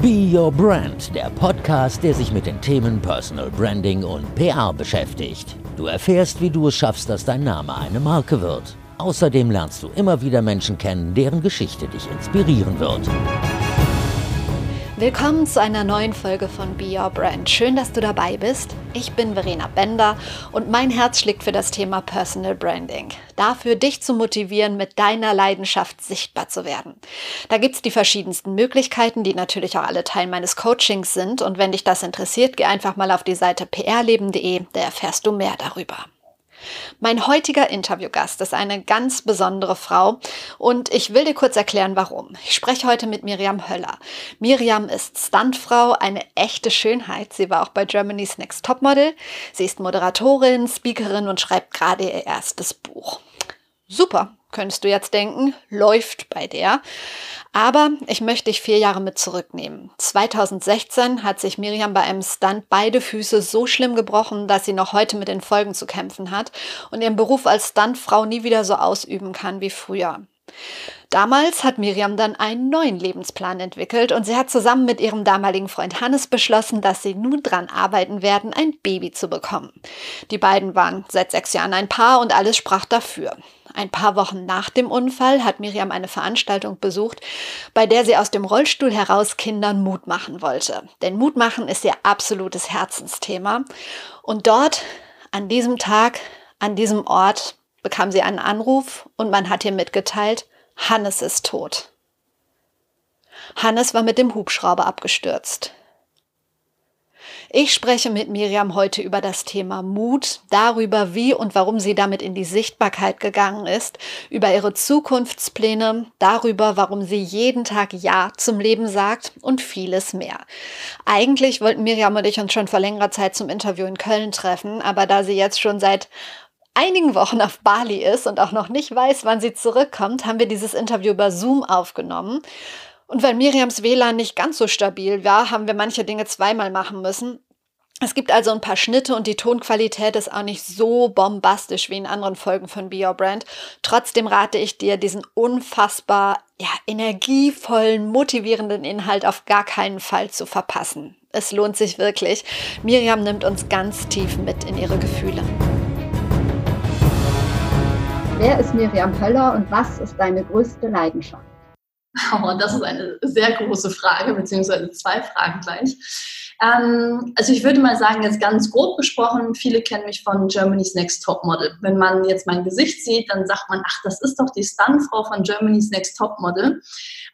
Be Your Brand, der Podcast, der sich mit den Themen Personal Branding und PR beschäftigt. Du erfährst, wie du es schaffst, dass dein Name eine Marke wird. Außerdem lernst du immer wieder Menschen kennen, deren Geschichte dich inspirieren wird. Willkommen zu einer neuen Folge von Be Your Brand. Schön, dass du dabei bist. Ich bin Verena Bender und mein Herz schlägt für das Thema Personal Branding. Dafür, dich zu motivieren, mit deiner Leidenschaft sichtbar zu werden. Da gibt es die verschiedensten Möglichkeiten, die natürlich auch alle Teil meines Coachings sind. Und wenn dich das interessiert, geh einfach mal auf die Seite prleben.de, da erfährst du mehr darüber. Mein heutiger Interviewgast ist eine ganz besondere Frau und ich will dir kurz erklären, warum. Ich spreche heute mit Miriam Höller. Miriam ist Stuntfrau, eine echte Schönheit. Sie war auch bei Germany's Next Topmodel. Sie ist Moderatorin, Speakerin und schreibt gerade ihr erstes Buch. Super, könntest du jetzt denken, läuft bei der. Aber ich möchte dich vier Jahre mit zurücknehmen. 2016 hat sich Miriam bei einem Stunt beide Füße so schlimm gebrochen, dass sie noch heute mit den Folgen zu kämpfen hat und ihren Beruf als Stuntfrau nie wieder so ausüben kann wie früher. Damals hat Miriam dann einen neuen Lebensplan entwickelt und sie hat zusammen mit ihrem damaligen Freund Hannes beschlossen, dass sie nun dran arbeiten werden, ein Baby zu bekommen. Die beiden waren seit sechs Jahren ein Paar und alles sprach dafür. Ein paar Wochen nach dem Unfall hat Miriam eine Veranstaltung besucht, bei der sie aus dem Rollstuhl heraus Kindern Mut machen wollte. Denn Mut machen ist ihr absolutes Herzensthema. Und dort, an diesem Tag, an diesem Ort, bekam sie einen Anruf und man hat ihr mitgeteilt, Hannes ist tot. Hannes war mit dem Hubschrauber abgestürzt. Ich spreche mit Miriam heute über das Thema Mut, darüber, wie und warum sie damit in die Sichtbarkeit gegangen ist, über ihre Zukunftspläne, darüber, warum sie jeden Tag Ja zum Leben sagt und vieles mehr. Eigentlich wollten Miriam und ich uns schon vor längerer Zeit zum Interview in Köln treffen, aber da sie jetzt schon seit einigen Wochen auf Bali ist und auch noch nicht weiß, wann sie zurückkommt, haben wir dieses Interview über Zoom aufgenommen. Und weil Miriams WLAN nicht ganz so stabil war, haben wir manche Dinge zweimal machen müssen. Es gibt also ein paar Schnitte und die Tonqualität ist auch nicht so bombastisch wie in anderen Folgen von Be Your Brand. Trotzdem rate ich dir, diesen unfassbar ja, energievollen, motivierenden Inhalt auf gar keinen Fall zu verpassen. Es lohnt sich wirklich. Miriam nimmt uns ganz tief mit in ihre Gefühle. Wer ist Miriam Höller und was ist deine größte Leidenschaft? Oh, das ist eine sehr große Frage, beziehungsweise zwei Fragen gleich. Ähm, also ich würde mal sagen, jetzt ganz grob gesprochen, viele kennen mich von Germany's Next Top Model. Wenn man jetzt mein Gesicht sieht, dann sagt man, ach, das ist doch die Stuntfrau von Germany's Next Top Model.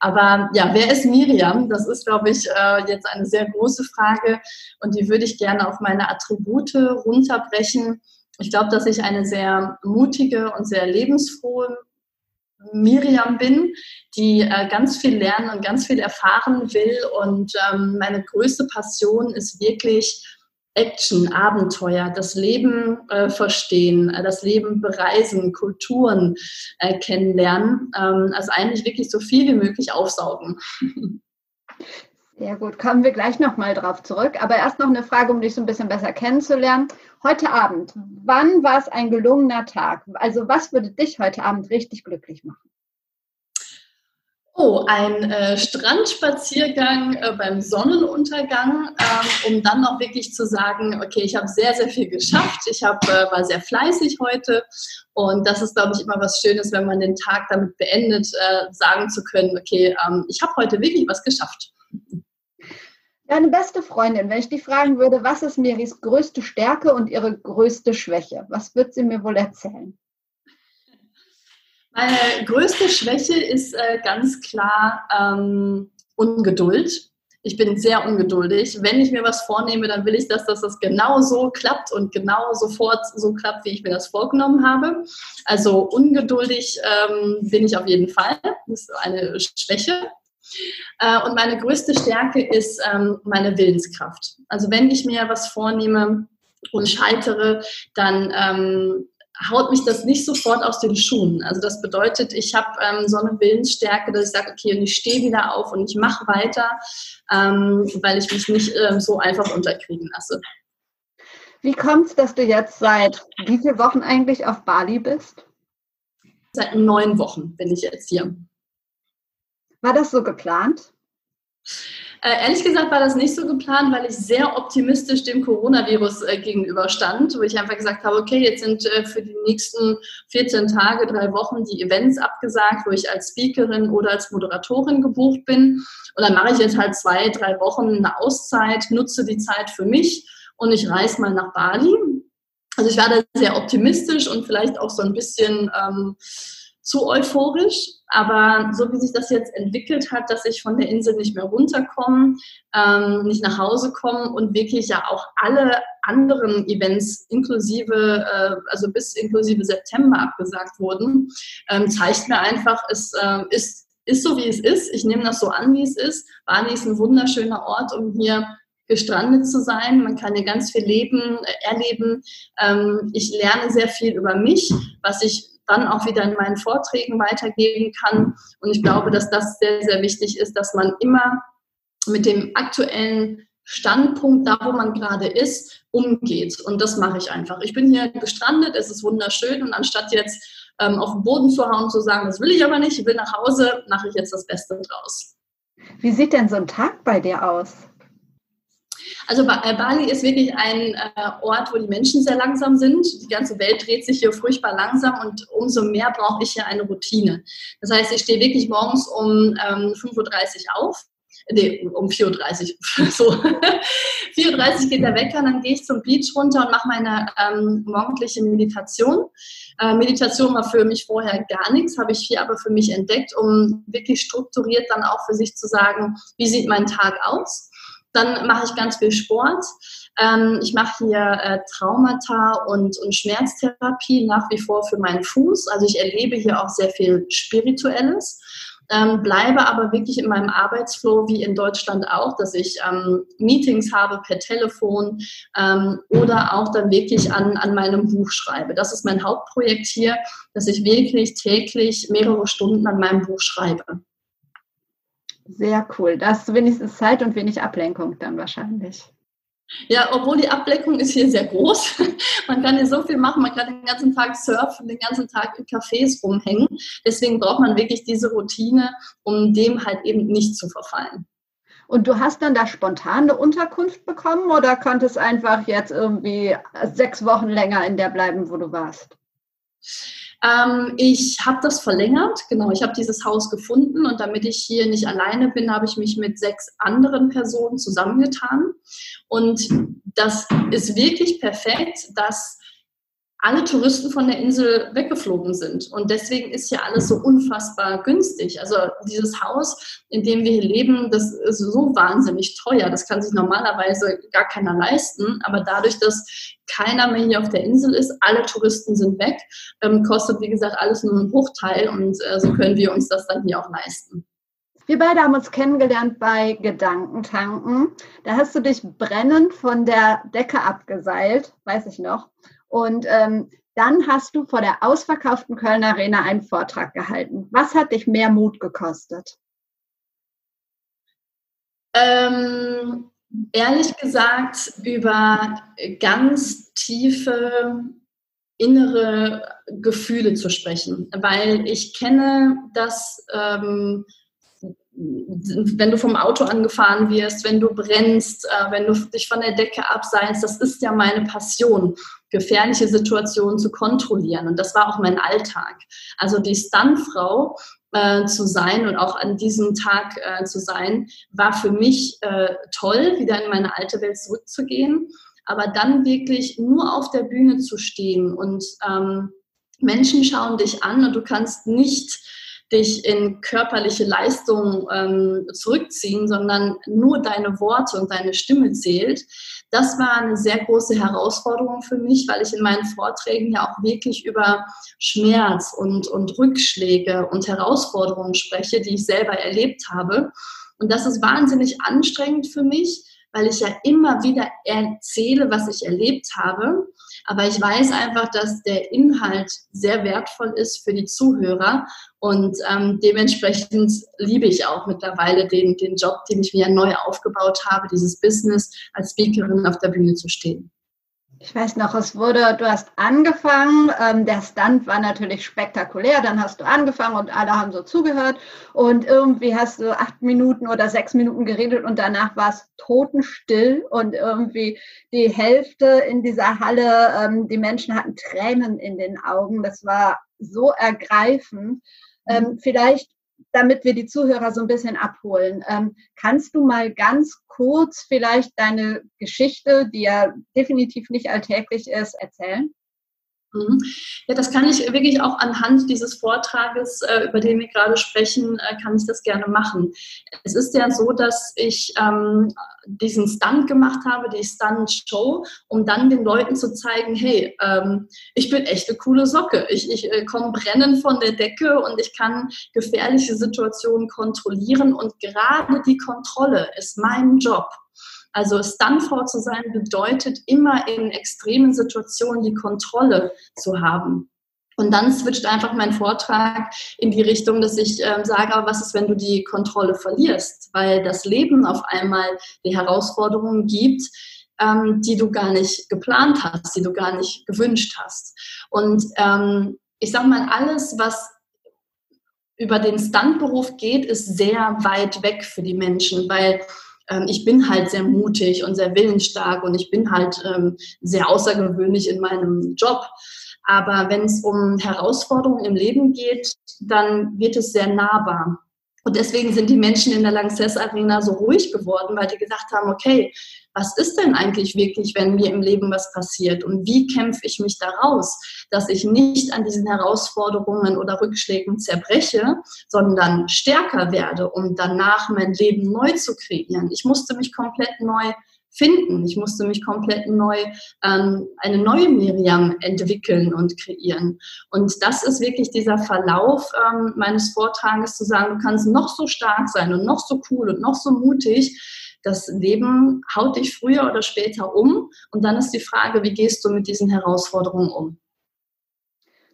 Aber ja, wer ist Miriam? Das ist, glaube ich, äh, jetzt eine sehr große Frage und die würde ich gerne auf meine Attribute runterbrechen. Ich glaube, dass ich eine sehr mutige und sehr lebensfrohe Miriam bin, die äh, ganz viel lernen und ganz viel erfahren will. Und ähm, meine größte Passion ist wirklich Action, Abenteuer, das Leben äh, verstehen, äh, das Leben bereisen, Kulturen äh, kennenlernen. Ähm, also eigentlich wirklich so viel wie möglich aufsaugen. Sehr gut, kommen wir gleich nochmal drauf zurück. Aber erst noch eine Frage, um dich so ein bisschen besser kennenzulernen. Heute Abend, wann war es ein gelungener Tag? Also was würde dich heute Abend richtig glücklich machen? Oh, ein äh, Strandspaziergang äh, beim Sonnenuntergang, ähm, um dann auch wirklich zu sagen, okay, ich habe sehr, sehr viel geschafft, ich hab, äh, war sehr fleißig heute und das ist, glaube ich, immer was Schönes, wenn man den Tag damit beendet, äh, sagen zu können, okay, ähm, ich habe heute wirklich was geschafft. Deine beste Freundin, wenn ich die fragen würde, was ist Miris größte Stärke und ihre größte Schwäche, was wird sie mir wohl erzählen? Meine größte Schwäche ist äh, ganz klar ähm, Ungeduld. Ich bin sehr ungeduldig. Wenn ich mir was vornehme, dann will ich, dass, dass das genau so klappt und genau sofort so klappt, wie ich mir das vorgenommen habe. Also ungeduldig ähm, bin ich auf jeden Fall. Das ist eine Schwäche. Äh, und meine größte Stärke ist ähm, meine Willenskraft. Also wenn ich mir was vornehme und scheitere, dann ähm, haut mich das nicht sofort aus den Schuhen. Also das bedeutet, ich habe ähm, so eine Willensstärke, dass ich sage, okay, und ich stehe wieder auf und ich mache weiter, ähm, weil ich mich nicht ähm, so einfach unterkriegen lasse. Wie kommt es, dass du jetzt seit wie vielen Wochen eigentlich auf Bali bist? Seit neun Wochen bin ich jetzt hier. War das so geplant? Äh, ehrlich gesagt war das nicht so geplant, weil ich sehr optimistisch dem Coronavirus äh, gegenüberstand, wo ich einfach gesagt habe, okay, jetzt sind äh, für die nächsten 14 Tage, drei Wochen die Events abgesagt, wo ich als Speakerin oder als Moderatorin gebucht bin. Und dann mache ich jetzt halt zwei, drei Wochen eine Auszeit, nutze die Zeit für mich und ich reise mal nach Bali. Also ich war da sehr optimistisch und vielleicht auch so ein bisschen ähm, zu euphorisch. Aber so wie sich das jetzt entwickelt hat, dass ich von der Insel nicht mehr runterkomme, ähm, nicht nach Hause komme und wirklich ja auch alle anderen Events inklusive, äh, also bis inklusive September abgesagt wurden, ähm, zeigt mir einfach, es äh, ist, ist so, wie es ist. Ich nehme das so an, wie es ist. Bali ist ein wunderschöner Ort, um hier gestrandet zu sein. Man kann hier ganz viel leben, äh, erleben. Ähm, ich lerne sehr viel über mich, was ich dann auch wieder in meinen Vorträgen weitergeben kann. Und ich glaube, dass das sehr, sehr wichtig ist, dass man immer mit dem aktuellen Standpunkt, da wo man gerade ist, umgeht. Und das mache ich einfach. Ich bin hier gestrandet, es ist wunderschön und anstatt jetzt ähm, auf den Boden zu hauen und zu sagen, das will ich aber nicht, ich will nach Hause, mache ich jetzt das Beste draus. Wie sieht denn so ein Tag bei dir aus? Also äh, Bali ist wirklich ein äh, Ort, wo die Menschen sehr langsam sind. Die ganze Welt dreht sich hier furchtbar langsam und umso mehr brauche ich hier eine Routine. Das heißt, ich stehe wirklich morgens um ähm, 5.30 Uhr auf. Nee, um 4.30 Uhr. so. 4.30 Uhr geht der Wecker, dann gehe ich zum Beach runter und mache meine ähm, morgendliche Meditation. Äh, Meditation war für mich vorher gar nichts, habe ich hier aber für mich entdeckt, um wirklich strukturiert dann auch für sich zu sagen, wie sieht mein Tag aus? Dann mache ich ganz viel Sport. Ähm, ich mache hier äh, Traumata und, und Schmerztherapie nach wie vor für meinen Fuß. Also ich erlebe hier auch sehr viel Spirituelles. Ähm, bleibe aber wirklich in meinem Arbeitsflow wie in Deutschland auch, dass ich ähm, Meetings habe per Telefon ähm, oder auch dann wirklich an, an meinem Buch schreibe. Das ist mein Hauptprojekt hier, dass ich wirklich täglich mehrere Stunden an meinem Buch schreibe. Sehr cool. Da hast du wenigstens Zeit und wenig Ablenkung dann wahrscheinlich. Ja, obwohl die Ablenkung ist hier sehr groß. Man kann hier so viel machen, man kann den ganzen Tag surfen, den ganzen Tag in Cafés rumhängen. Deswegen braucht man wirklich diese Routine, um dem halt eben nicht zu verfallen. Und du hast dann da spontan eine Unterkunft bekommen oder konntest einfach jetzt irgendwie sechs Wochen länger in der bleiben, wo du warst? Ähm, ich habe das verlängert, genau. Ich habe dieses Haus gefunden und damit ich hier nicht alleine bin, habe ich mich mit sechs anderen Personen zusammengetan. Und das ist wirklich perfekt, dass alle Touristen von der Insel weggeflogen sind. Und deswegen ist hier alles so unfassbar günstig. Also dieses Haus, in dem wir hier leben, das ist so wahnsinnig teuer. Das kann sich normalerweise gar keiner leisten. Aber dadurch, dass keiner mehr hier auf der Insel ist, alle Touristen sind weg, ähm, kostet, wie gesagt, alles nur einen Bruchteil. Und äh, so können wir uns das dann hier auch leisten. Wir beide haben uns kennengelernt bei Gedankentanken. Da hast du dich brennend von der Decke abgeseilt, weiß ich noch. Und ähm, dann hast du vor der ausverkauften Kölner Arena einen Vortrag gehalten. Was hat dich mehr Mut gekostet? Ähm, ehrlich gesagt, über ganz tiefe innere Gefühle zu sprechen, weil ich kenne das ähm, wenn du vom Auto angefahren wirst, wenn du brennst, äh, wenn du dich von der Decke abseilst, das ist ja meine Passion, gefährliche Situationen zu kontrollieren. Und das war auch mein Alltag. Also die Stuntfrau äh, zu sein und auch an diesem Tag äh, zu sein, war für mich äh, toll, wieder in meine alte Welt zurückzugehen. Aber dann wirklich nur auf der Bühne zu stehen und ähm, Menschen schauen dich an und du kannst nicht dich in körperliche Leistung ähm, zurückziehen, sondern nur deine Worte und deine Stimme zählt. Das war eine sehr große Herausforderung für mich, weil ich in meinen Vorträgen ja auch wirklich über Schmerz und, und Rückschläge und Herausforderungen spreche, die ich selber erlebt habe. Und das ist wahnsinnig anstrengend für mich, weil ich ja immer wieder erzähle, was ich erlebt habe. Aber ich weiß einfach, dass der Inhalt sehr wertvoll ist für die Zuhörer und ähm, dementsprechend liebe ich auch mittlerweile den, den Job, den ich mir neu aufgebaut habe, dieses Business als Speakerin auf der Bühne zu stehen. Ich weiß noch, es wurde, du hast angefangen, ähm, der Stunt war natürlich spektakulär, dann hast du angefangen und alle haben so zugehört und irgendwie hast du acht Minuten oder sechs Minuten geredet und danach war es totenstill und irgendwie die Hälfte in dieser Halle, ähm, die Menschen hatten Tränen in den Augen, das war so ergreifend. Ähm, vielleicht damit wir die Zuhörer so ein bisschen abholen. Ähm, kannst du mal ganz kurz vielleicht deine Geschichte, die ja definitiv nicht alltäglich ist, erzählen? Mhm. Ja, das kann ich wirklich auch anhand dieses Vortrages, äh, über den wir gerade sprechen, äh, kann ich das gerne machen. Es ist ja so, dass ich ähm, diesen Stunt gemacht habe, die Stunt-Show, um dann den Leuten zu zeigen, hey, ähm, ich bin echt eine coole Socke. Ich, ich äh, komme brennend von der Decke und ich kann gefährliche Situationen kontrollieren und gerade die Kontrolle ist mein Job. Also Stuntfrau zu sein bedeutet immer in extremen Situationen die Kontrolle zu haben. Und dann switcht einfach mein Vortrag in die Richtung, dass ich äh, sage, aber was ist, wenn du die Kontrolle verlierst? Weil das Leben auf einmal die Herausforderungen gibt, ähm, die du gar nicht geplant hast, die du gar nicht gewünscht hast. Und ähm, ich sage mal, alles, was über den Stuntberuf geht, ist sehr weit weg für die Menschen, weil ähm, ich bin halt sehr mutig und sehr willensstark und ich bin halt ähm, sehr außergewöhnlich in meinem Job. Aber wenn es um Herausforderungen im Leben geht, dann wird es sehr nahbar. Und deswegen sind die Menschen in der Lanxess Arena so ruhig geworden, weil die gesagt haben, okay, was ist denn eigentlich wirklich, wenn mir im Leben was passiert und wie kämpfe ich mich daraus, dass ich nicht an diesen Herausforderungen oder Rückschlägen zerbreche, sondern stärker werde, um danach mein Leben neu zu kreieren. Ich musste mich komplett neu finden. Ich musste mich komplett neu, ähm, eine neue Miriam entwickeln und kreieren. Und das ist wirklich dieser Verlauf ähm, meines Vortrages zu sagen, du kannst noch so stark sein und noch so cool und noch so mutig das Leben haut dich früher oder später um. Und dann ist die Frage, wie gehst du mit diesen Herausforderungen um?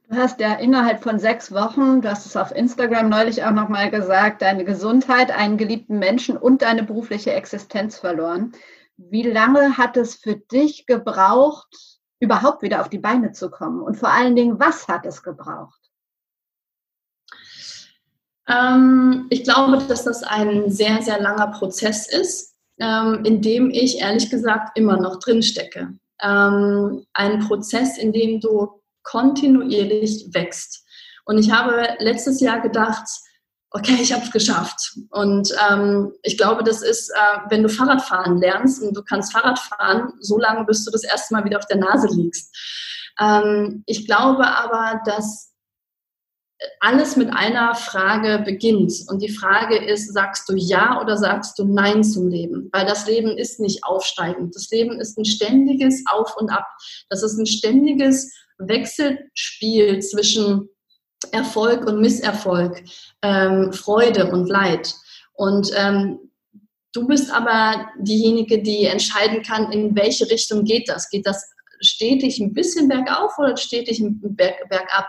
Du hast ja innerhalb von sechs Wochen, du hast es auf Instagram neulich auch nochmal gesagt, deine Gesundheit, einen geliebten Menschen und deine berufliche Existenz verloren. Wie lange hat es für dich gebraucht, überhaupt wieder auf die Beine zu kommen? Und vor allen Dingen, was hat es gebraucht? Ähm, ich glaube, dass das ein sehr, sehr langer Prozess ist ähm, in dem ich ehrlich gesagt immer noch drin stecke. Ähm, ein Prozess, in dem du kontinuierlich wächst. Und ich habe letztes Jahr gedacht, okay, ich habe es geschafft. Und ähm, ich glaube, das ist, äh, wenn du Fahrradfahren lernst und du kannst Fahrrad fahren, so lange, bis du das erste Mal wieder auf der Nase liegst. Ähm, ich glaube aber, dass alles mit einer Frage beginnt. Und die Frage ist, sagst du Ja oder sagst du Nein zum Leben? Weil das Leben ist nicht aufsteigend. Das Leben ist ein ständiges Auf und Ab. Das ist ein ständiges Wechselspiel zwischen Erfolg und Misserfolg, ähm, Freude und Leid. Und ähm, du bist aber diejenige, die entscheiden kann, in welche Richtung geht das. Geht das stetig ein bisschen bergauf oder stetig berg, bergab?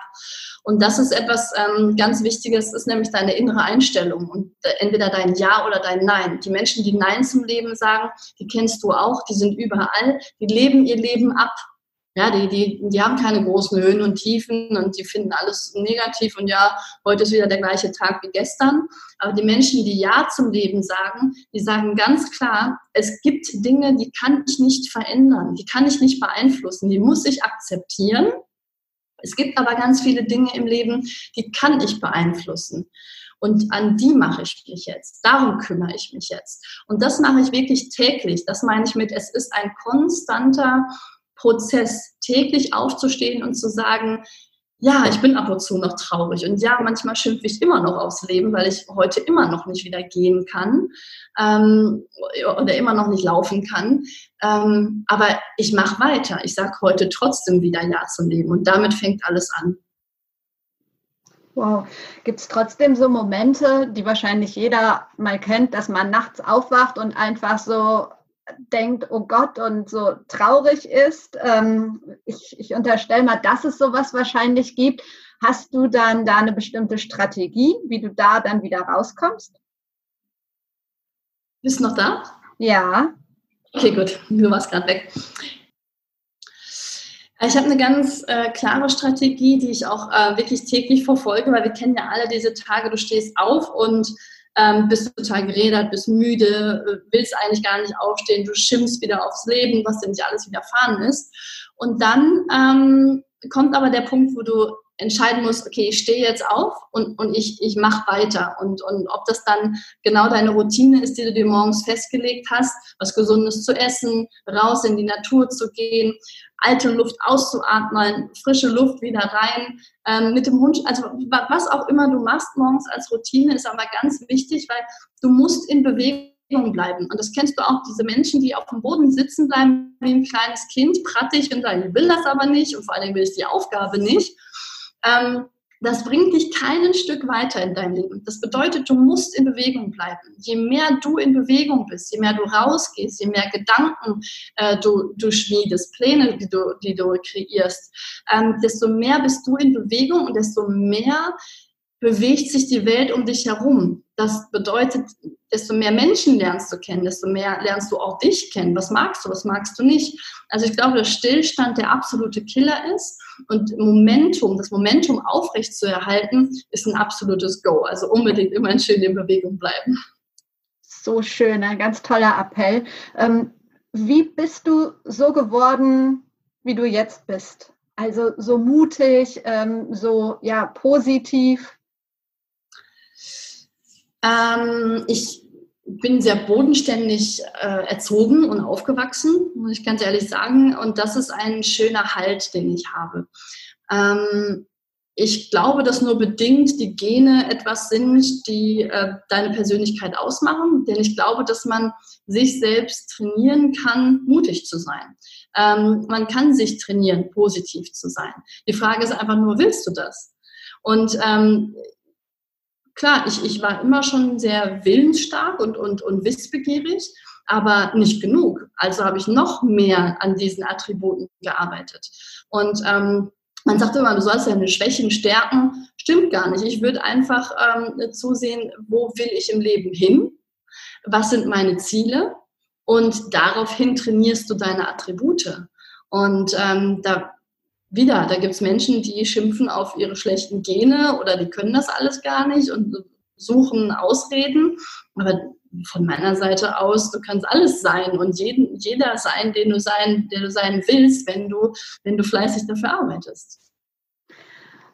Und das ist etwas ähm, ganz Wichtiges, ist nämlich deine innere Einstellung und äh, entweder dein Ja oder dein Nein. Die Menschen, die Nein zum Leben sagen, die kennst du auch, die sind überall, die leben ihr Leben ab. Ja, die, die, die haben keine großen Höhen und Tiefen und die finden alles negativ und ja, heute ist wieder der gleiche Tag wie gestern. Aber die Menschen, die Ja zum Leben sagen, die sagen ganz klar, es gibt Dinge, die kann ich nicht verändern, die kann ich nicht beeinflussen, die muss ich akzeptieren es gibt aber ganz viele Dinge im Leben, die kann ich beeinflussen. Und an die mache ich mich jetzt. Darum kümmere ich mich jetzt. Und das mache ich wirklich täglich. Das meine ich mit, es ist ein konstanter Prozess, täglich aufzustehen und zu sagen, ja, ich bin ab und zu noch traurig und ja, manchmal schimpfe ich immer noch aufs Leben, weil ich heute immer noch nicht wieder gehen kann ähm, oder immer noch nicht laufen kann. Ähm, aber ich mache weiter. Ich sage heute trotzdem wieder Ja zum Leben und damit fängt alles an. Wow. Gibt es trotzdem so Momente, die wahrscheinlich jeder mal kennt, dass man nachts aufwacht und einfach so denkt, oh Gott, und so traurig ist. Ähm, ich, ich unterstelle mal, dass es sowas wahrscheinlich gibt. Hast du dann da eine bestimmte Strategie, wie du da dann wieder rauskommst? Bist du noch da? Ja. Okay, gut. Du warst gerade weg. Ich habe eine ganz äh, klare Strategie, die ich auch äh, wirklich täglich verfolge, weil wir kennen ja alle diese Tage, du stehst auf und ähm, bist total geredet, bist müde, willst eigentlich gar nicht aufstehen, du schimpfst wieder aufs Leben, was dir nicht alles widerfahren ist. Und dann ähm, kommt aber der Punkt, wo du entscheiden musst, okay, ich stehe jetzt auf und, und ich, ich mache weiter. Und, und ob das dann genau deine Routine ist, die du dir morgens festgelegt hast, was Gesundes zu essen, raus in die Natur zu gehen, alte Luft auszuatmen, frische Luft wieder rein, ähm, mit dem Hund, also was auch immer du machst morgens als Routine, ist aber ganz wichtig, weil du musst in Bewegung bleiben. Und das kennst du auch, diese Menschen, die auf dem Boden sitzen bleiben wie ein kleines Kind, prattig und sagen, ich will das aber nicht und vor allem will ich die Aufgabe nicht ähm, das bringt dich kein Stück weiter in deinem Leben. Das bedeutet, du musst in Bewegung bleiben. Je mehr du in Bewegung bist, je mehr du rausgehst, je mehr Gedanken äh, du, du schmiedest, Pläne, die du, die du kreierst, ähm, desto mehr bist du in Bewegung und desto mehr bewegt sich die Welt um dich herum. Das bedeutet, desto mehr Menschen lernst du kennen, desto mehr lernst du auch dich kennen. Was magst du, was magst du nicht? Also ich glaube, dass Stillstand der absolute Killer ist und Momentum, das Momentum aufrecht zu erhalten, ist ein absolutes Go. Also unbedingt immer schön in Bewegung bleiben. So schön, ein ganz toller Appell. Ähm, wie bist du so geworden, wie du jetzt bist? Also so mutig, ähm, so ja positiv. Ähm, ich bin sehr bodenständig äh, erzogen und aufgewachsen, muss ich ganz ehrlich sagen. Und das ist ein schöner Halt, den ich habe. Ähm, ich glaube, dass nur bedingt die Gene etwas sind, die äh, deine Persönlichkeit ausmachen. Denn ich glaube, dass man sich selbst trainieren kann, mutig zu sein. Ähm, man kann sich trainieren, positiv zu sein. Die Frage ist einfach nur, willst du das? Und ähm, klar, ich, ich war immer schon sehr willensstark und, und, und wissbegierig, aber nicht genug. Also habe ich noch mehr an diesen Attributen gearbeitet. Und ähm, man sagt immer, du sollst deine Schwächen stärken. Stimmt gar nicht. Ich würde einfach ähm, zusehen, wo will ich im Leben hin? Was sind meine Ziele? Und daraufhin trainierst du deine Attribute. Und ähm, da wieder, da gibt es Menschen, die schimpfen auf ihre schlechten Gene oder die können das alles gar nicht und suchen Ausreden. Aber von meiner Seite aus, du kannst alles sein und jeden, jeder sein, den du sein, der du sein willst, wenn du, wenn du fleißig dafür arbeitest.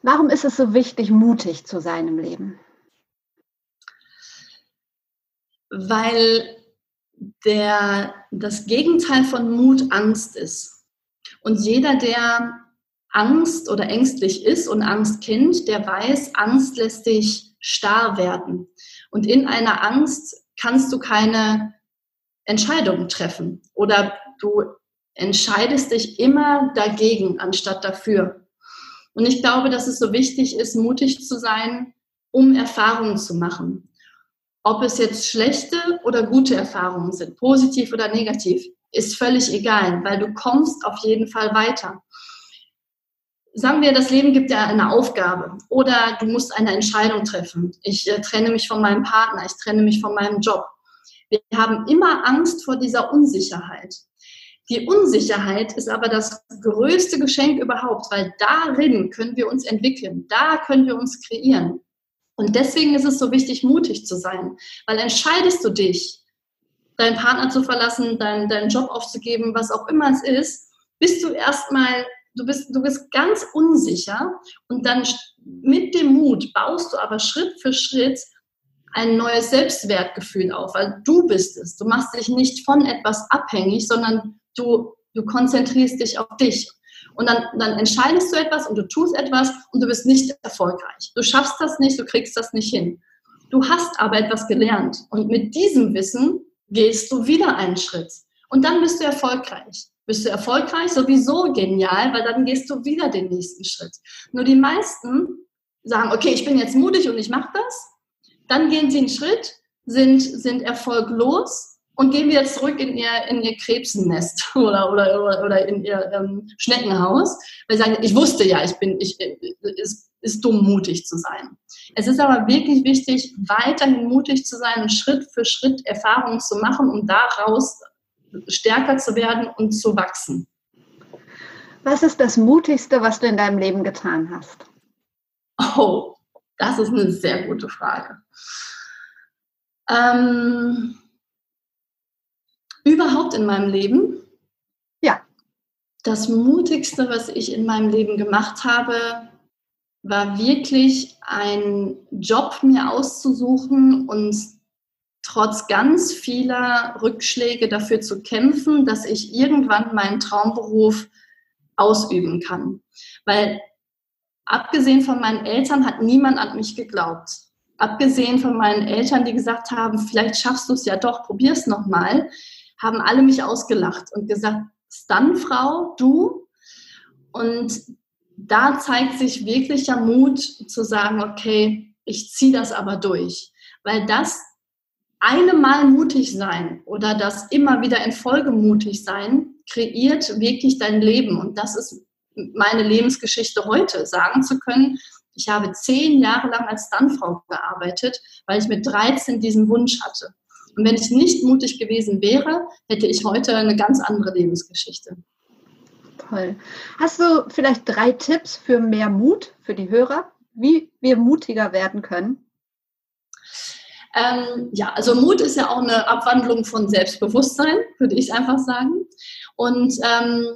Warum ist es so wichtig, mutig zu sein im Leben? Weil der, das Gegenteil von Mut Angst ist. Und jeder, der Angst oder ängstlich ist und Angst kennt, der weiß, Angst lässt dich starr werden. Und in einer Angst kannst du keine Entscheidungen treffen oder du entscheidest dich immer dagegen anstatt dafür. Und ich glaube, dass es so wichtig ist, mutig zu sein, um Erfahrungen zu machen. Ob es jetzt schlechte oder gute Erfahrungen sind, positiv oder negativ, ist völlig egal, weil du kommst auf jeden Fall weiter sagen wir, das Leben gibt dir eine Aufgabe oder du musst eine Entscheidung treffen. Ich äh, trenne mich von meinem Partner, ich trenne mich von meinem Job. Wir haben immer Angst vor dieser Unsicherheit. Die Unsicherheit ist aber das größte Geschenk überhaupt, weil darin können wir uns entwickeln, da können wir uns kreieren. Und deswegen ist es so wichtig, mutig zu sein, weil entscheidest du dich, deinen Partner zu verlassen, deinen, deinen Job aufzugeben, was auch immer es ist, bist du erstmal du bist, du bist ganz unsicher und dann mit dem Mut baust du aber Schritt für Schritt ein neues Selbstwertgefühl auf, weil du bist es. Du machst dich nicht von etwas abhängig, sondern du, du konzentrierst dich auf dich. Und dann, dann entscheidest du etwas und du tust etwas und du bist nicht erfolgreich. Du schaffst das nicht, du kriegst das nicht hin. Du hast aber etwas gelernt und mit diesem Wissen gehst du wieder einen Schritt und dann bist du erfolgreich bist du erfolgreich, sowieso genial, weil dann gehst du wieder den nächsten Schritt. Nur die meisten sagen, okay, ich bin jetzt mutig und ich mache das. Dann gehen sie einen Schritt, sind, sind erfolglos und gehen wieder zurück in ihr, in ihr Krebsennest oder, oder, oder, oder in ihr ähm, Schneckenhaus, weil sie sagen, ich wusste ja, ich bin, ich, ist, ist dumm, mutig zu sein. Es ist aber wirklich wichtig, weiterhin mutig zu sein und Schritt für Schritt Erfahrungen zu machen, um daraus stärker zu werden und zu wachsen. Was ist das Mutigste, was du in deinem Leben getan hast? Oh, das ist eine sehr gute Frage. Ähm, überhaupt in meinem Leben? Ja. Das Mutigste, was ich in meinem Leben gemacht habe, war wirklich einen Job mir auszusuchen und trotz ganz vieler Rückschläge dafür zu kämpfen, dass ich irgendwann meinen Traumberuf ausüben kann. Weil abgesehen von meinen Eltern hat niemand an mich geglaubt. Abgesehen von meinen Eltern, die gesagt haben, vielleicht schaffst du es ja doch, probier es nochmal, haben alle mich ausgelacht und gesagt, Stuntfrau, du. Und da zeigt sich wirklicher Mut zu sagen, okay, ich ziehe das aber durch. Weil das eine Mal mutig sein oder das immer wieder in Folge mutig sein, kreiert wirklich dein Leben. Und das ist meine Lebensgeschichte heute, sagen zu können, ich habe zehn Jahre lang als Stuntfrau gearbeitet, weil ich mit 13 diesen Wunsch hatte. Und wenn ich nicht mutig gewesen wäre, hätte ich heute eine ganz andere Lebensgeschichte. Toll. Hast du vielleicht drei Tipps für mehr Mut für die Hörer, wie wir mutiger werden können? Ähm, ja, also Mut ist ja auch eine Abwandlung von Selbstbewusstsein, würde ich einfach sagen. Und ähm,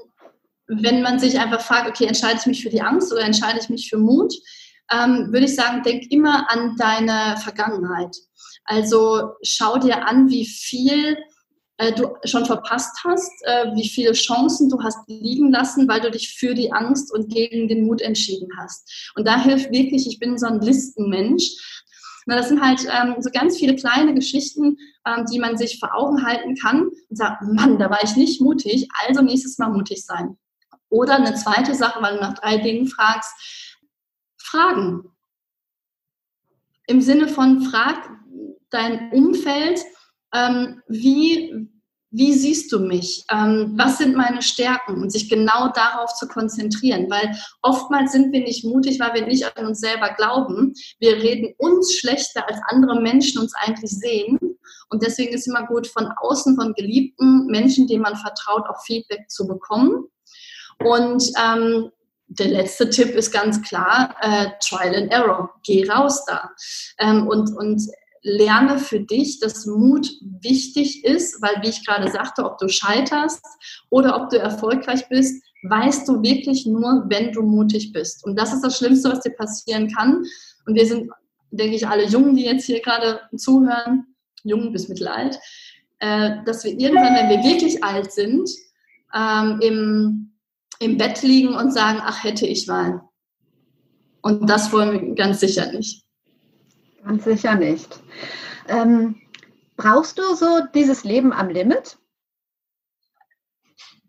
wenn man sich einfach fragt, okay, entscheide ich mich für die Angst oder entscheide ich mich für Mut, ähm, würde ich sagen, denk immer an deine Vergangenheit. Also schau dir an, wie viel äh, du schon verpasst hast, äh, wie viele Chancen du hast liegen lassen, weil du dich für die Angst und gegen den Mut entschieden hast. Und da hilft wirklich, ich bin so ein Listenmensch. Na, das sind halt ähm, so ganz viele kleine Geschichten, ähm, die man sich vor Augen halten kann und sagt, Mann, da war ich nicht mutig, also nächstes Mal mutig sein. Oder eine zweite Sache, weil du nach drei Dingen fragst, Fragen. Im Sinne von frag dein Umfeld, ähm, wie, wie siehst du mich? Ähm, was sind meine Stärken? Und sich genau darauf zu konzentrieren, weil oftmals sind wir nicht mutig, weil wir nicht an uns selber glauben. Wir reden uns schlechter, als andere Menschen uns eigentlich sehen. Und deswegen ist immer gut, von außen, von geliebten Menschen, denen man vertraut, auch Feedback zu bekommen. Und ähm, der letzte Tipp ist ganz klar, äh, Trial and Error. Geh raus da. Ähm, und, und lerne für dich, dass Mut wichtig ist, weil, wie ich gerade sagte, ob du scheiterst oder ob du erfolgreich bist, weißt du wirklich nur, wenn du mutig bist. Und das ist das Schlimmste, was dir passieren kann. Und wir sind, denke ich, alle Jungen, die jetzt hier gerade zuhören, jung bis mittelalt, äh, dass wir irgendwann, wenn wir wirklich alt sind, ähm, im, im Bett liegen und sagen, ach, hätte ich mal. Und das wollen wir ganz sicher nicht. Ganz sicher nicht. Ähm, brauchst du so dieses Leben am Limit?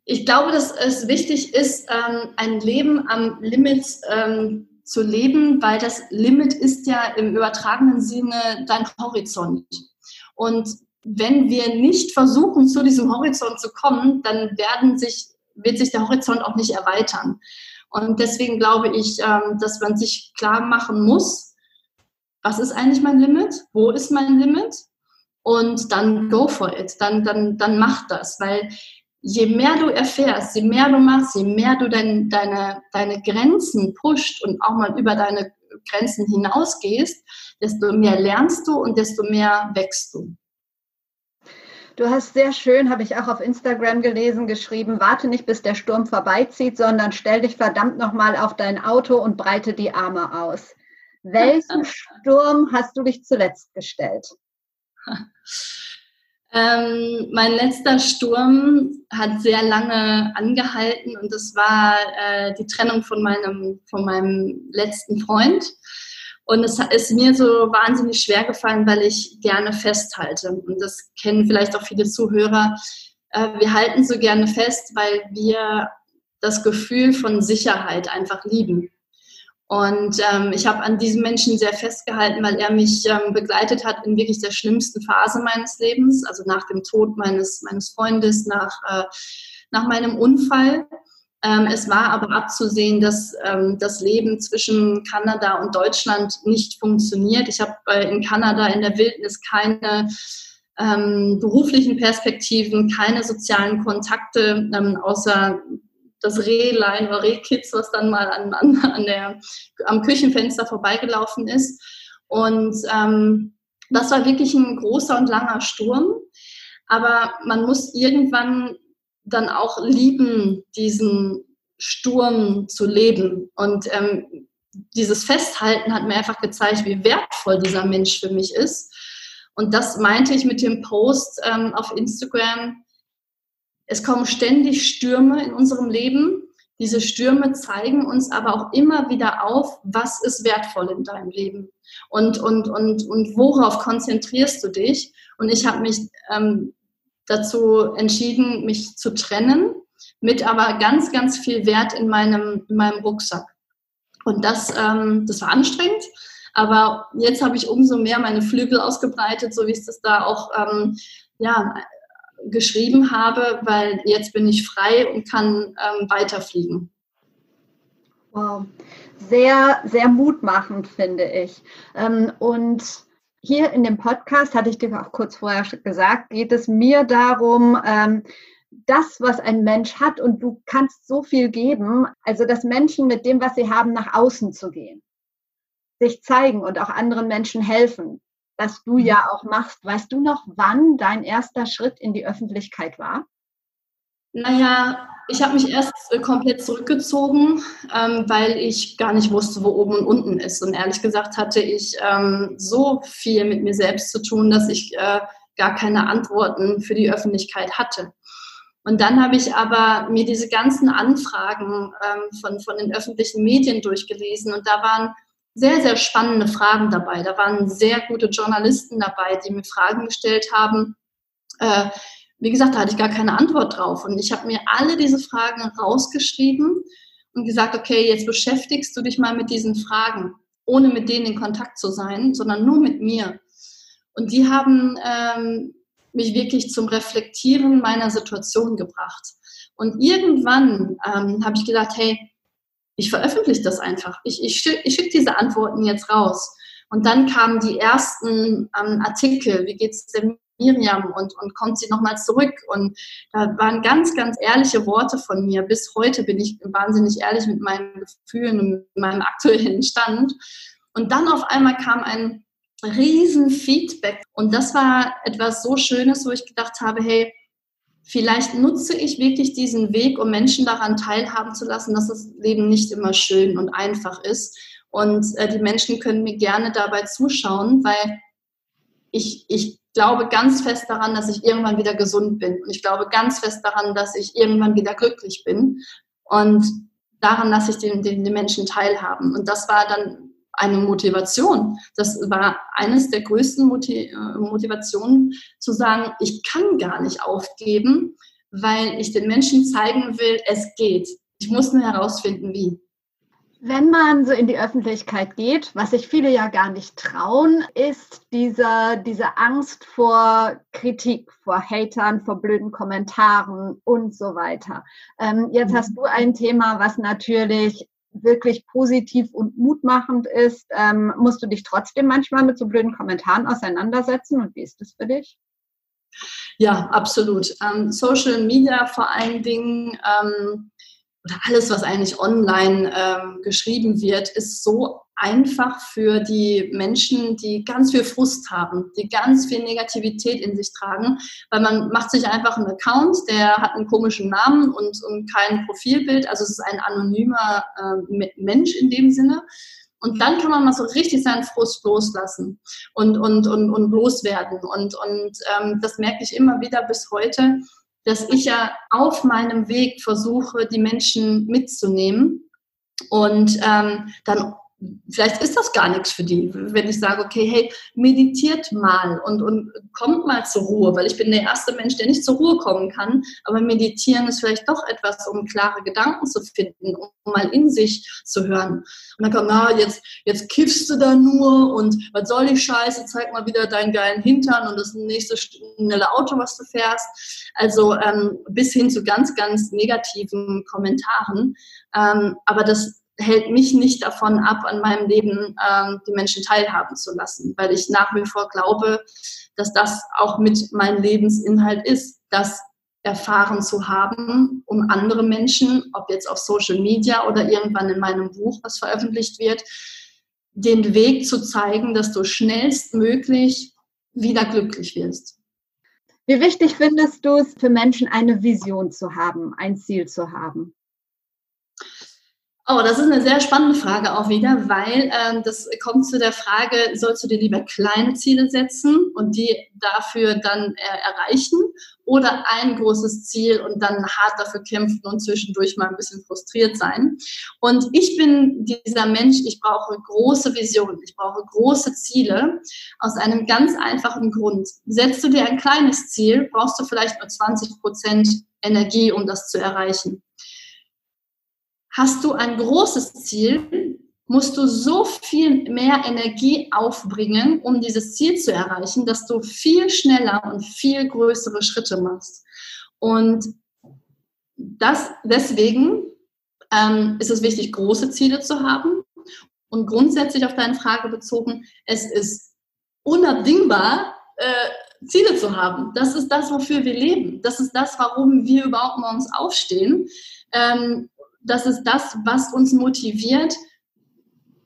Ich glaube, dass es wichtig ist, ähm, ein Leben am Limit ähm, zu leben, weil das Limit ist ja im übertragenen Sinne dein Horizont. Und wenn wir nicht versuchen, zu diesem Horizont zu kommen, dann werden sich, wird sich der Horizont auch nicht erweitern. Und deswegen glaube ich, ähm, dass man sich klar machen muss, was ist eigentlich mein Limit? Wo ist mein Limit? Und dann go for it. Dann, dann, dann mach das. Weil je mehr du erfährst, je mehr du machst, je mehr du dein, deine, deine Grenzen pusht und auch mal über deine Grenzen hinausgehst, desto mehr lernst du und desto mehr wächst du. Du hast sehr schön, habe ich auch auf Instagram gelesen, geschrieben, warte nicht, bis der Sturm vorbeizieht, sondern stell dich verdammt nochmal auf dein Auto und breite die Arme aus. Welchen Sturm hast du dich zuletzt gestellt? Ähm, mein letzter Sturm hat sehr lange angehalten und das war äh, die Trennung von meinem, von meinem letzten Freund. Und es ist mir so wahnsinnig schwer gefallen, weil ich gerne festhalte. Und das kennen vielleicht auch viele Zuhörer. Äh, wir halten so gerne fest, weil wir das Gefühl von Sicherheit einfach lieben. Und ähm, ich habe an diesem Menschen sehr festgehalten, weil er mich ähm, begleitet hat in wirklich der schlimmsten Phase meines Lebens, also nach dem Tod meines, meines Freundes, nach, äh, nach meinem Unfall. Ähm, es war aber abzusehen, dass ähm, das Leben zwischen Kanada und Deutschland nicht funktioniert. Ich habe äh, in Kanada in der Wildnis keine ähm, beruflichen Perspektiven, keine sozialen Kontakte, ähm, außer das Rehlein oder Rehkitz, was dann mal an, an, an der, am Küchenfenster vorbeigelaufen ist. Und ähm, das war wirklich ein großer und langer Sturm. Aber man muss irgendwann dann auch lieben, diesen Sturm zu leben. Und ähm, dieses Festhalten hat mir einfach gezeigt, wie wertvoll dieser Mensch für mich ist. Und das meinte ich mit dem Post ähm, auf Instagram. Es kommen ständig Stürme in unserem Leben. Diese Stürme zeigen uns aber auch immer wieder auf, was ist wertvoll in deinem Leben und, und, und, und worauf konzentrierst du dich. Und ich habe mich ähm, dazu entschieden, mich zu trennen, mit aber ganz, ganz viel Wert in meinem, in meinem Rucksack. Und das, ähm, das war anstrengend. Aber jetzt habe ich umso mehr meine Flügel ausgebreitet, so wie ich das da auch ähm, ja, geschrieben habe, weil jetzt bin ich frei und kann ähm, weiterfliegen. Wow, sehr, sehr mutmachend, finde ich. Ähm, und hier in dem Podcast, hatte ich dir auch kurz vorher gesagt, geht es mir darum, ähm, das, was ein Mensch hat und du kannst so viel geben, also dass Menschen mit dem, was sie haben, nach außen zu gehen, sich zeigen und auch anderen Menschen helfen, was du ja auch machst. Weißt du noch, wann dein erster Schritt in die Öffentlichkeit war? Naja, ich habe mich erst äh, komplett zurückgezogen, ähm, weil ich gar nicht wusste, wo oben und unten ist. Und ehrlich gesagt hatte ich ähm, so viel mit mir selbst zu tun, dass ich äh, gar keine Antworten für die Öffentlichkeit hatte. Und dann habe ich aber mir diese ganzen Anfragen ähm, von, von den öffentlichen Medien durchgelesen und da waren sehr, sehr spannende Fragen dabei. Da waren sehr gute Journalisten dabei, die mir Fragen gestellt haben. Äh, wie gesagt, da hatte ich gar keine Antwort drauf. Und ich habe mir alle diese Fragen rausgeschrieben und gesagt, okay, jetzt beschäftigst du dich mal mit diesen Fragen, ohne mit denen in Kontakt zu sein, sondern nur mit mir. Und die haben ähm, mich wirklich zum Reflektieren meiner Situation gebracht. Und irgendwann ähm, habe ich gedacht, hey, ich veröffentliche das einfach. Ich, ich, schicke diese Antworten jetzt raus. Und dann kamen die ersten ähm, Artikel, wie geht es der Miriam und, und kommt sie nochmal zurück? Und da waren ganz, ganz ehrliche Worte von mir. Bis heute bin ich wahnsinnig ehrlich mit meinen Gefühlen und meinem aktuellen Stand. Und dann auf einmal kam ein riesen Feedback. Und das war etwas so Schönes, wo ich gedacht habe, hey, vielleicht nutze ich wirklich diesen Weg, um Menschen daran teilhaben zu lassen, dass das Leben nicht immer schön und einfach ist. Und äh, die Menschen können mir gerne dabei zuschauen, weil ich, ich glaube ganz fest daran, dass ich irgendwann wieder gesund bin. Und ich glaube ganz fest daran, dass ich irgendwann wieder glücklich bin. Und daran lasse ich den, den, den Menschen teilhaben. Und das war dann eine Motivation. Das war eines der größten äh, Motivationen zu sagen, ich kann gar nicht aufgeben, weil ich den Menschen zeigen will, es geht. Ich muss nur herausfinden, wie. Wenn man so in die Öffentlichkeit geht, was sich viele ja gar nicht trauen, ist diese, diese Angst vor Kritik, vor Hatern, vor blöden Kommentaren und so weiter. Ähm, jetzt hast du ein Thema, was natürlich wirklich positiv und mutmachend ist, ähm, musst du dich trotzdem manchmal mit so blöden Kommentaren auseinandersetzen. Und wie ist das für dich? Ja, absolut. Ähm, Social Media vor allen Dingen ähm, oder alles, was eigentlich online ähm, geschrieben wird, ist so einfach für die Menschen, die ganz viel Frust haben, die ganz viel Negativität in sich tragen, weil man macht sich einfach einen Account, der hat einen komischen Namen und, und kein Profilbild, also es ist ein anonymer äh, Mensch in dem Sinne. Und dann kann man mal so richtig seinen Frust loslassen und, und, und, und loswerden. Und, und ähm, das merke ich immer wieder bis heute, dass ich ja auf meinem Weg versuche, die Menschen mitzunehmen und ähm, dann vielleicht ist das gar nichts für die. Wenn ich sage, okay, hey, meditiert mal und, und kommt mal zur Ruhe, weil ich bin der erste Mensch, der nicht zur Ruhe kommen kann, aber meditieren ist vielleicht doch etwas, um klare Gedanken zu finden, um mal in sich zu hören. Und dann kommt, na, jetzt, jetzt kiffst du da nur und was soll die Scheiße, zeig mal wieder deinen geilen Hintern und das nächste schnelle Auto, was du fährst. Also ähm, bis hin zu ganz, ganz negativen Kommentaren. Ähm, aber das hält mich nicht davon ab, an meinem Leben ähm, die Menschen teilhaben zu lassen, weil ich nach wie vor glaube, dass das auch mit meinem Lebensinhalt ist, dass erfahren zu haben, um andere Menschen, ob jetzt auf Social Media oder irgendwann in meinem Buch, was veröffentlicht wird, den Weg zu zeigen, dass du schnellstmöglich wieder glücklich wirst. Wie wichtig findest du es für Menschen, eine Vision zu haben, ein Ziel zu haben? Oh, das ist eine sehr spannende Frage auch wieder, weil ähm, das kommt zu der Frage, sollst du dir lieber kleine Ziele setzen und die dafür dann äh, erreichen oder ein großes Ziel und dann hart dafür kämpfen und zwischendurch mal ein bisschen frustriert sein. Und ich bin dieser Mensch, ich brauche große Visionen, ich brauche große Ziele aus einem ganz einfachen Grund. Setzt du dir ein kleines Ziel, brauchst du vielleicht nur 20 Prozent Energie, um das zu erreichen. Hast du ein großes Ziel, musst du so viel mehr Energie aufbringen, um dieses Ziel zu erreichen, dass du viel schneller und viel größere Schritte machst. Und das, deswegen ähm, ist es wichtig, große Ziele zu haben. Und grundsätzlich auf deine Frage bezogen, es ist unabdingbar, äh, Ziele zu haben. Das ist das, wofür wir leben. Das ist das, warum wir überhaupt morgens aufstehen. Ähm, das ist das, was uns motiviert,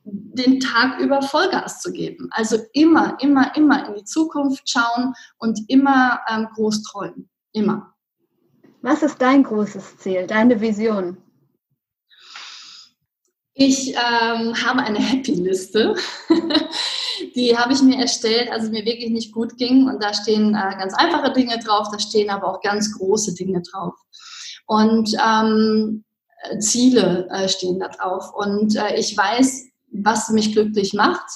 den Tag über Vollgas zu geben. Also immer, immer, immer in die Zukunft schauen und immer ähm, groß träumen. Immer. Was ist dein großes Ziel, deine Vision? Ich ähm, habe eine Happy-Liste. die habe ich mir erstellt, als es mir wirklich nicht gut ging. Und da stehen äh, ganz einfache Dinge drauf, da stehen aber auch ganz große Dinge drauf. Und ähm, Ziele äh, stehen da drauf. Und äh, ich weiß, was mich glücklich macht.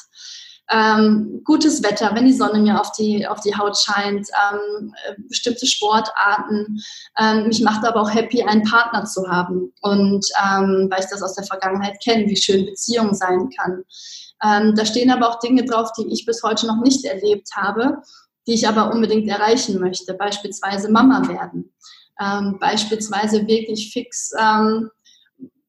Ähm, gutes Wetter, wenn die Sonne mir auf die, auf die Haut scheint, ähm, äh, bestimmte Sportarten. Ähm, mich macht aber auch happy, einen Partner zu haben. Und ähm, weil ich das aus der Vergangenheit kenne, wie schön Beziehung sein kann. Ähm, da stehen aber auch Dinge drauf, die ich bis heute noch nicht erlebt habe, die ich aber unbedingt erreichen möchte. Beispielsweise Mama werden. Ähm, beispielsweise wirklich fix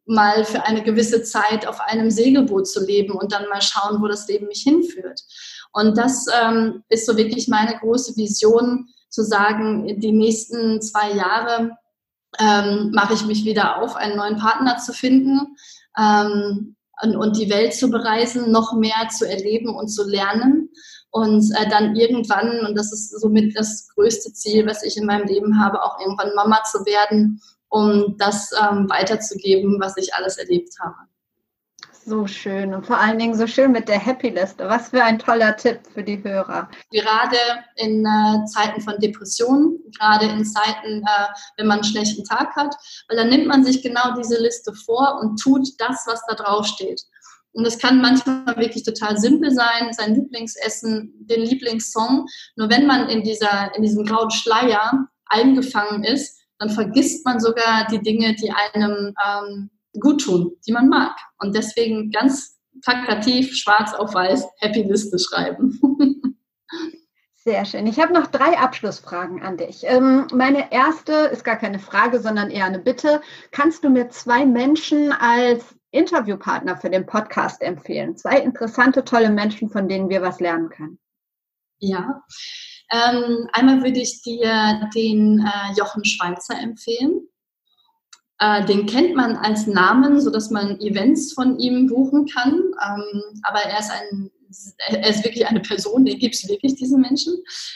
mal für eine gewisse Zeit auf einem Segelboot zu leben und dann mal schauen, wo das Leben mich hinführt. Und das ähm, ist so wirklich meine große Vision, zu sagen, die nächsten zwei Jahre ähm, mache ich mich wieder auf, einen neuen Partner zu finden ähm, und, und, die Welt zu bereisen, noch mehr zu erleben und zu lernen. Und äh, dann irgendwann, und das ist somit das größte Ziel, was ich in meinem Leben habe, auch irgendwann Mama zu werden um das ähm, weiterzugeben, was ich alles erlebt habe. So schön und vor allen Dingen so schön mit der Happy Liste. Was für ein toller Tipp für die Hörer. Gerade in äh, Zeiten von Depressionen, gerade in Zeiten, äh, wenn man einen schlechten Tag hat, weil dann nimmt man sich genau diese Liste vor und tut das, was da drauf steht. Und es kann manchmal wirklich total simpel sein, sein Lieblingsessen, den Lieblingssong. Nur wenn man in, dieser, in diesem grauen Schleier eingefangen ist, dann vergisst man sogar die Dinge, die einem ähm, gut tun, die man mag. Und deswegen ganz plakativ, schwarz auf weiß, Happy Liste schreiben. Sehr schön. Ich habe noch drei Abschlussfragen an dich. Ähm, meine erste ist gar keine Frage, sondern eher eine Bitte. Kannst du mir zwei Menschen als Interviewpartner für den Podcast empfehlen? Zwei interessante, tolle Menschen, von denen wir was lernen können. Ja, ähm, einmal würde ich dir den äh, Jochen Schweizer empfehlen. Äh, den kennt man als Namen, sodass man Events von ihm buchen kann. Ähm, aber er ist ein er ist wirklich eine Person, den gibt es wirklich, diesen Menschen.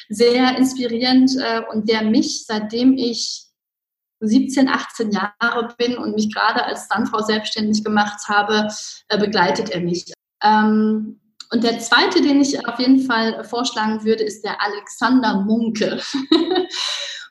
Sehr inspirierend äh, und der mich, seitdem ich 17, 18 Jahre bin und mich gerade als Stuntfrau selbstständig gemacht habe, äh, begleitet er mich. Ähm, und der zweite, den ich auf jeden Fall vorschlagen würde, ist der Alexander Munke.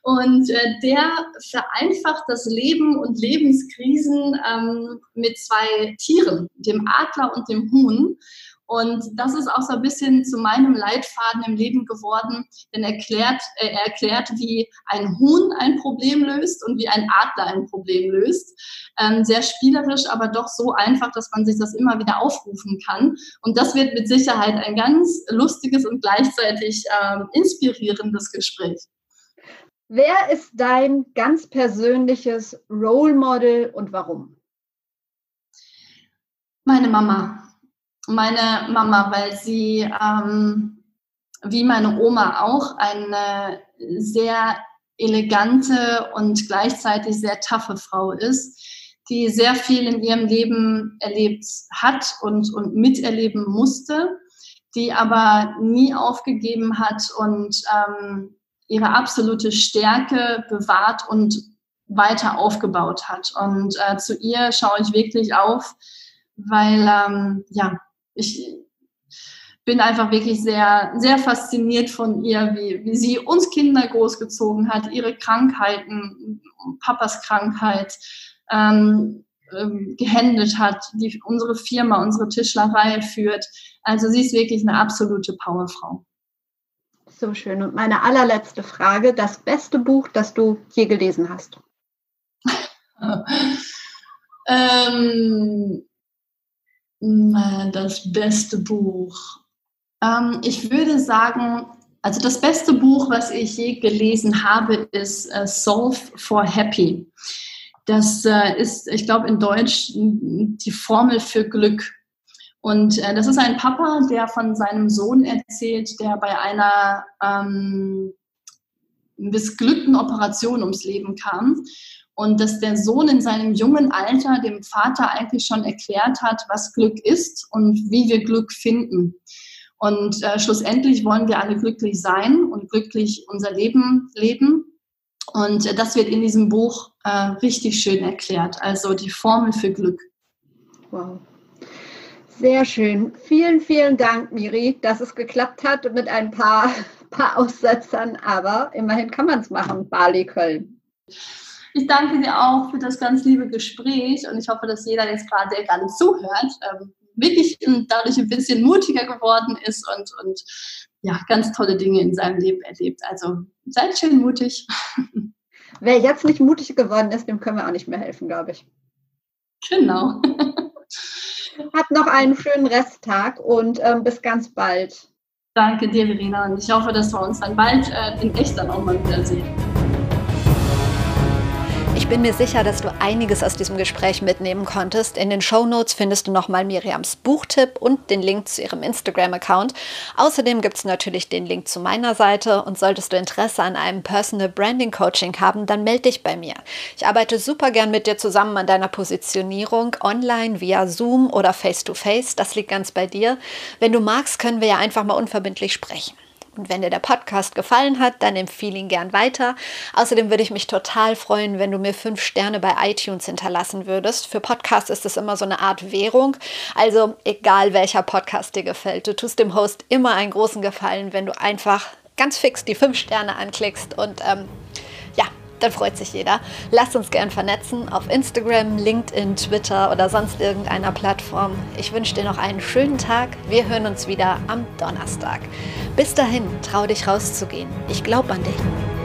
Und äh, der vereinfacht das Leben und Lebenskrisen ähm, mit zwei Tieren, dem Adler und dem Huhn. Und das ist auch so ein bisschen zu meinem Leitfaden im Leben geworden, denn er erklärt, äh, er erklärt, wie ein Huhn ein Problem löst und wie ein Adler ein Problem löst. Ähm, sehr spielerisch, aber doch so einfach, dass man sich das immer wieder aufrufen kann. Und das wird mit Sicherheit ein ganz lustiges und gleichzeitig ähm, inspirierendes Gespräch. Wer ist dein ganz persönliches Role Model und warum? Meine Mama meine Mama, weil sie ähm, wie meine Oma auch eine sehr elegante und gleichzeitig sehr taffe Frau ist, die sehr viel in ihrem Leben erlebt hat und, und miterleben musste, die aber nie aufgegeben hat und ähm, ihre absolute Stärke bewahrt und weiter aufgebaut hat. Und äh, zu ihr schaue ich wirklich auf, weil ähm, ja, ich bin einfach wirklich sehr, sehr fasziniert von ihr, wie, wie sie uns Kinder großgezogen hat, ihre Krankheiten, Papas Krankheit, ähm, ähm, gehändet hat, die unsere Firma, unsere Tischlerei führt. Also sie ist wirklich eine absolute Powerfrau. So schön. Und meine allerletzte Frage, das beste Buch, das du je gelesen hast? ähm, das beste Buch. Ähm, ich würde sagen, also das beste Buch, was ich je gelesen habe, ist uh, Solve for Happy. Das äh, ist, ich glaube, in Deutsch die Formel für Glück. Und äh, das ist ein Papa, der von seinem Sohn erzählt, der bei einer ähm, missglückten Operation ums Leben kam. Und dass der Sohn in seinem jungen Alter dem Vater eigentlich schon erklärt hat, was Glück ist und wie wir Glück finden. Und äh, schlussendlich wollen wir alle glücklich sein und glücklich unser Leben leben. Und äh, das wird in diesem Buch äh, richtig schön erklärt. Also die Formel für Glück. Wow. Sehr schön. Vielen, vielen Dank, Miri, dass es geklappt hat mit ein paar, paar Aussetzern. Aber immerhin kann man es machen, Bali, Köln. Ich danke dir auch für das ganz liebe Gespräch und ich hoffe, dass jeder jetzt gerade, der gerade zuhört, ähm, wirklich dadurch ein bisschen mutiger geworden ist und, und ja, ganz tolle Dinge in seinem Leben erlebt. Also seid schön mutig. Wer jetzt nicht mutig geworden ist, dem können wir auch nicht mehr helfen, glaube ich. Genau. Habt noch einen schönen Resttag und ähm, bis ganz bald. Danke dir, Verena. Und ich hoffe, dass wir uns dann bald äh, in echt dann auch mal wiedersehen. Bin mir sicher, dass du einiges aus diesem Gespräch mitnehmen konntest. In den Show Notes findest du nochmal Miriams Buchtipp und den Link zu ihrem Instagram-Account. Außerdem gibt es natürlich den Link zu meiner Seite und solltest du Interesse an einem Personal Branding Coaching haben, dann melde dich bei mir. Ich arbeite super gern mit dir zusammen an deiner Positionierung online via Zoom oder Face-to-Face. -face. Das liegt ganz bei dir. Wenn du magst, können wir ja einfach mal unverbindlich sprechen. Und wenn dir der Podcast gefallen hat, dann empfehle ihn gern weiter. Außerdem würde ich mich total freuen, wenn du mir fünf Sterne bei iTunes hinterlassen würdest. Für Podcasts ist es immer so eine Art Währung. Also egal welcher Podcast dir gefällt, du tust dem Host immer einen großen Gefallen, wenn du einfach ganz fix die fünf Sterne anklickst und ähm, dann freut sich jeder. Lasst uns gern vernetzen auf Instagram, LinkedIn, Twitter oder sonst irgendeiner Plattform. Ich wünsche dir noch einen schönen Tag. Wir hören uns wieder am Donnerstag. Bis dahin, trau dich rauszugehen. Ich glaube an dich.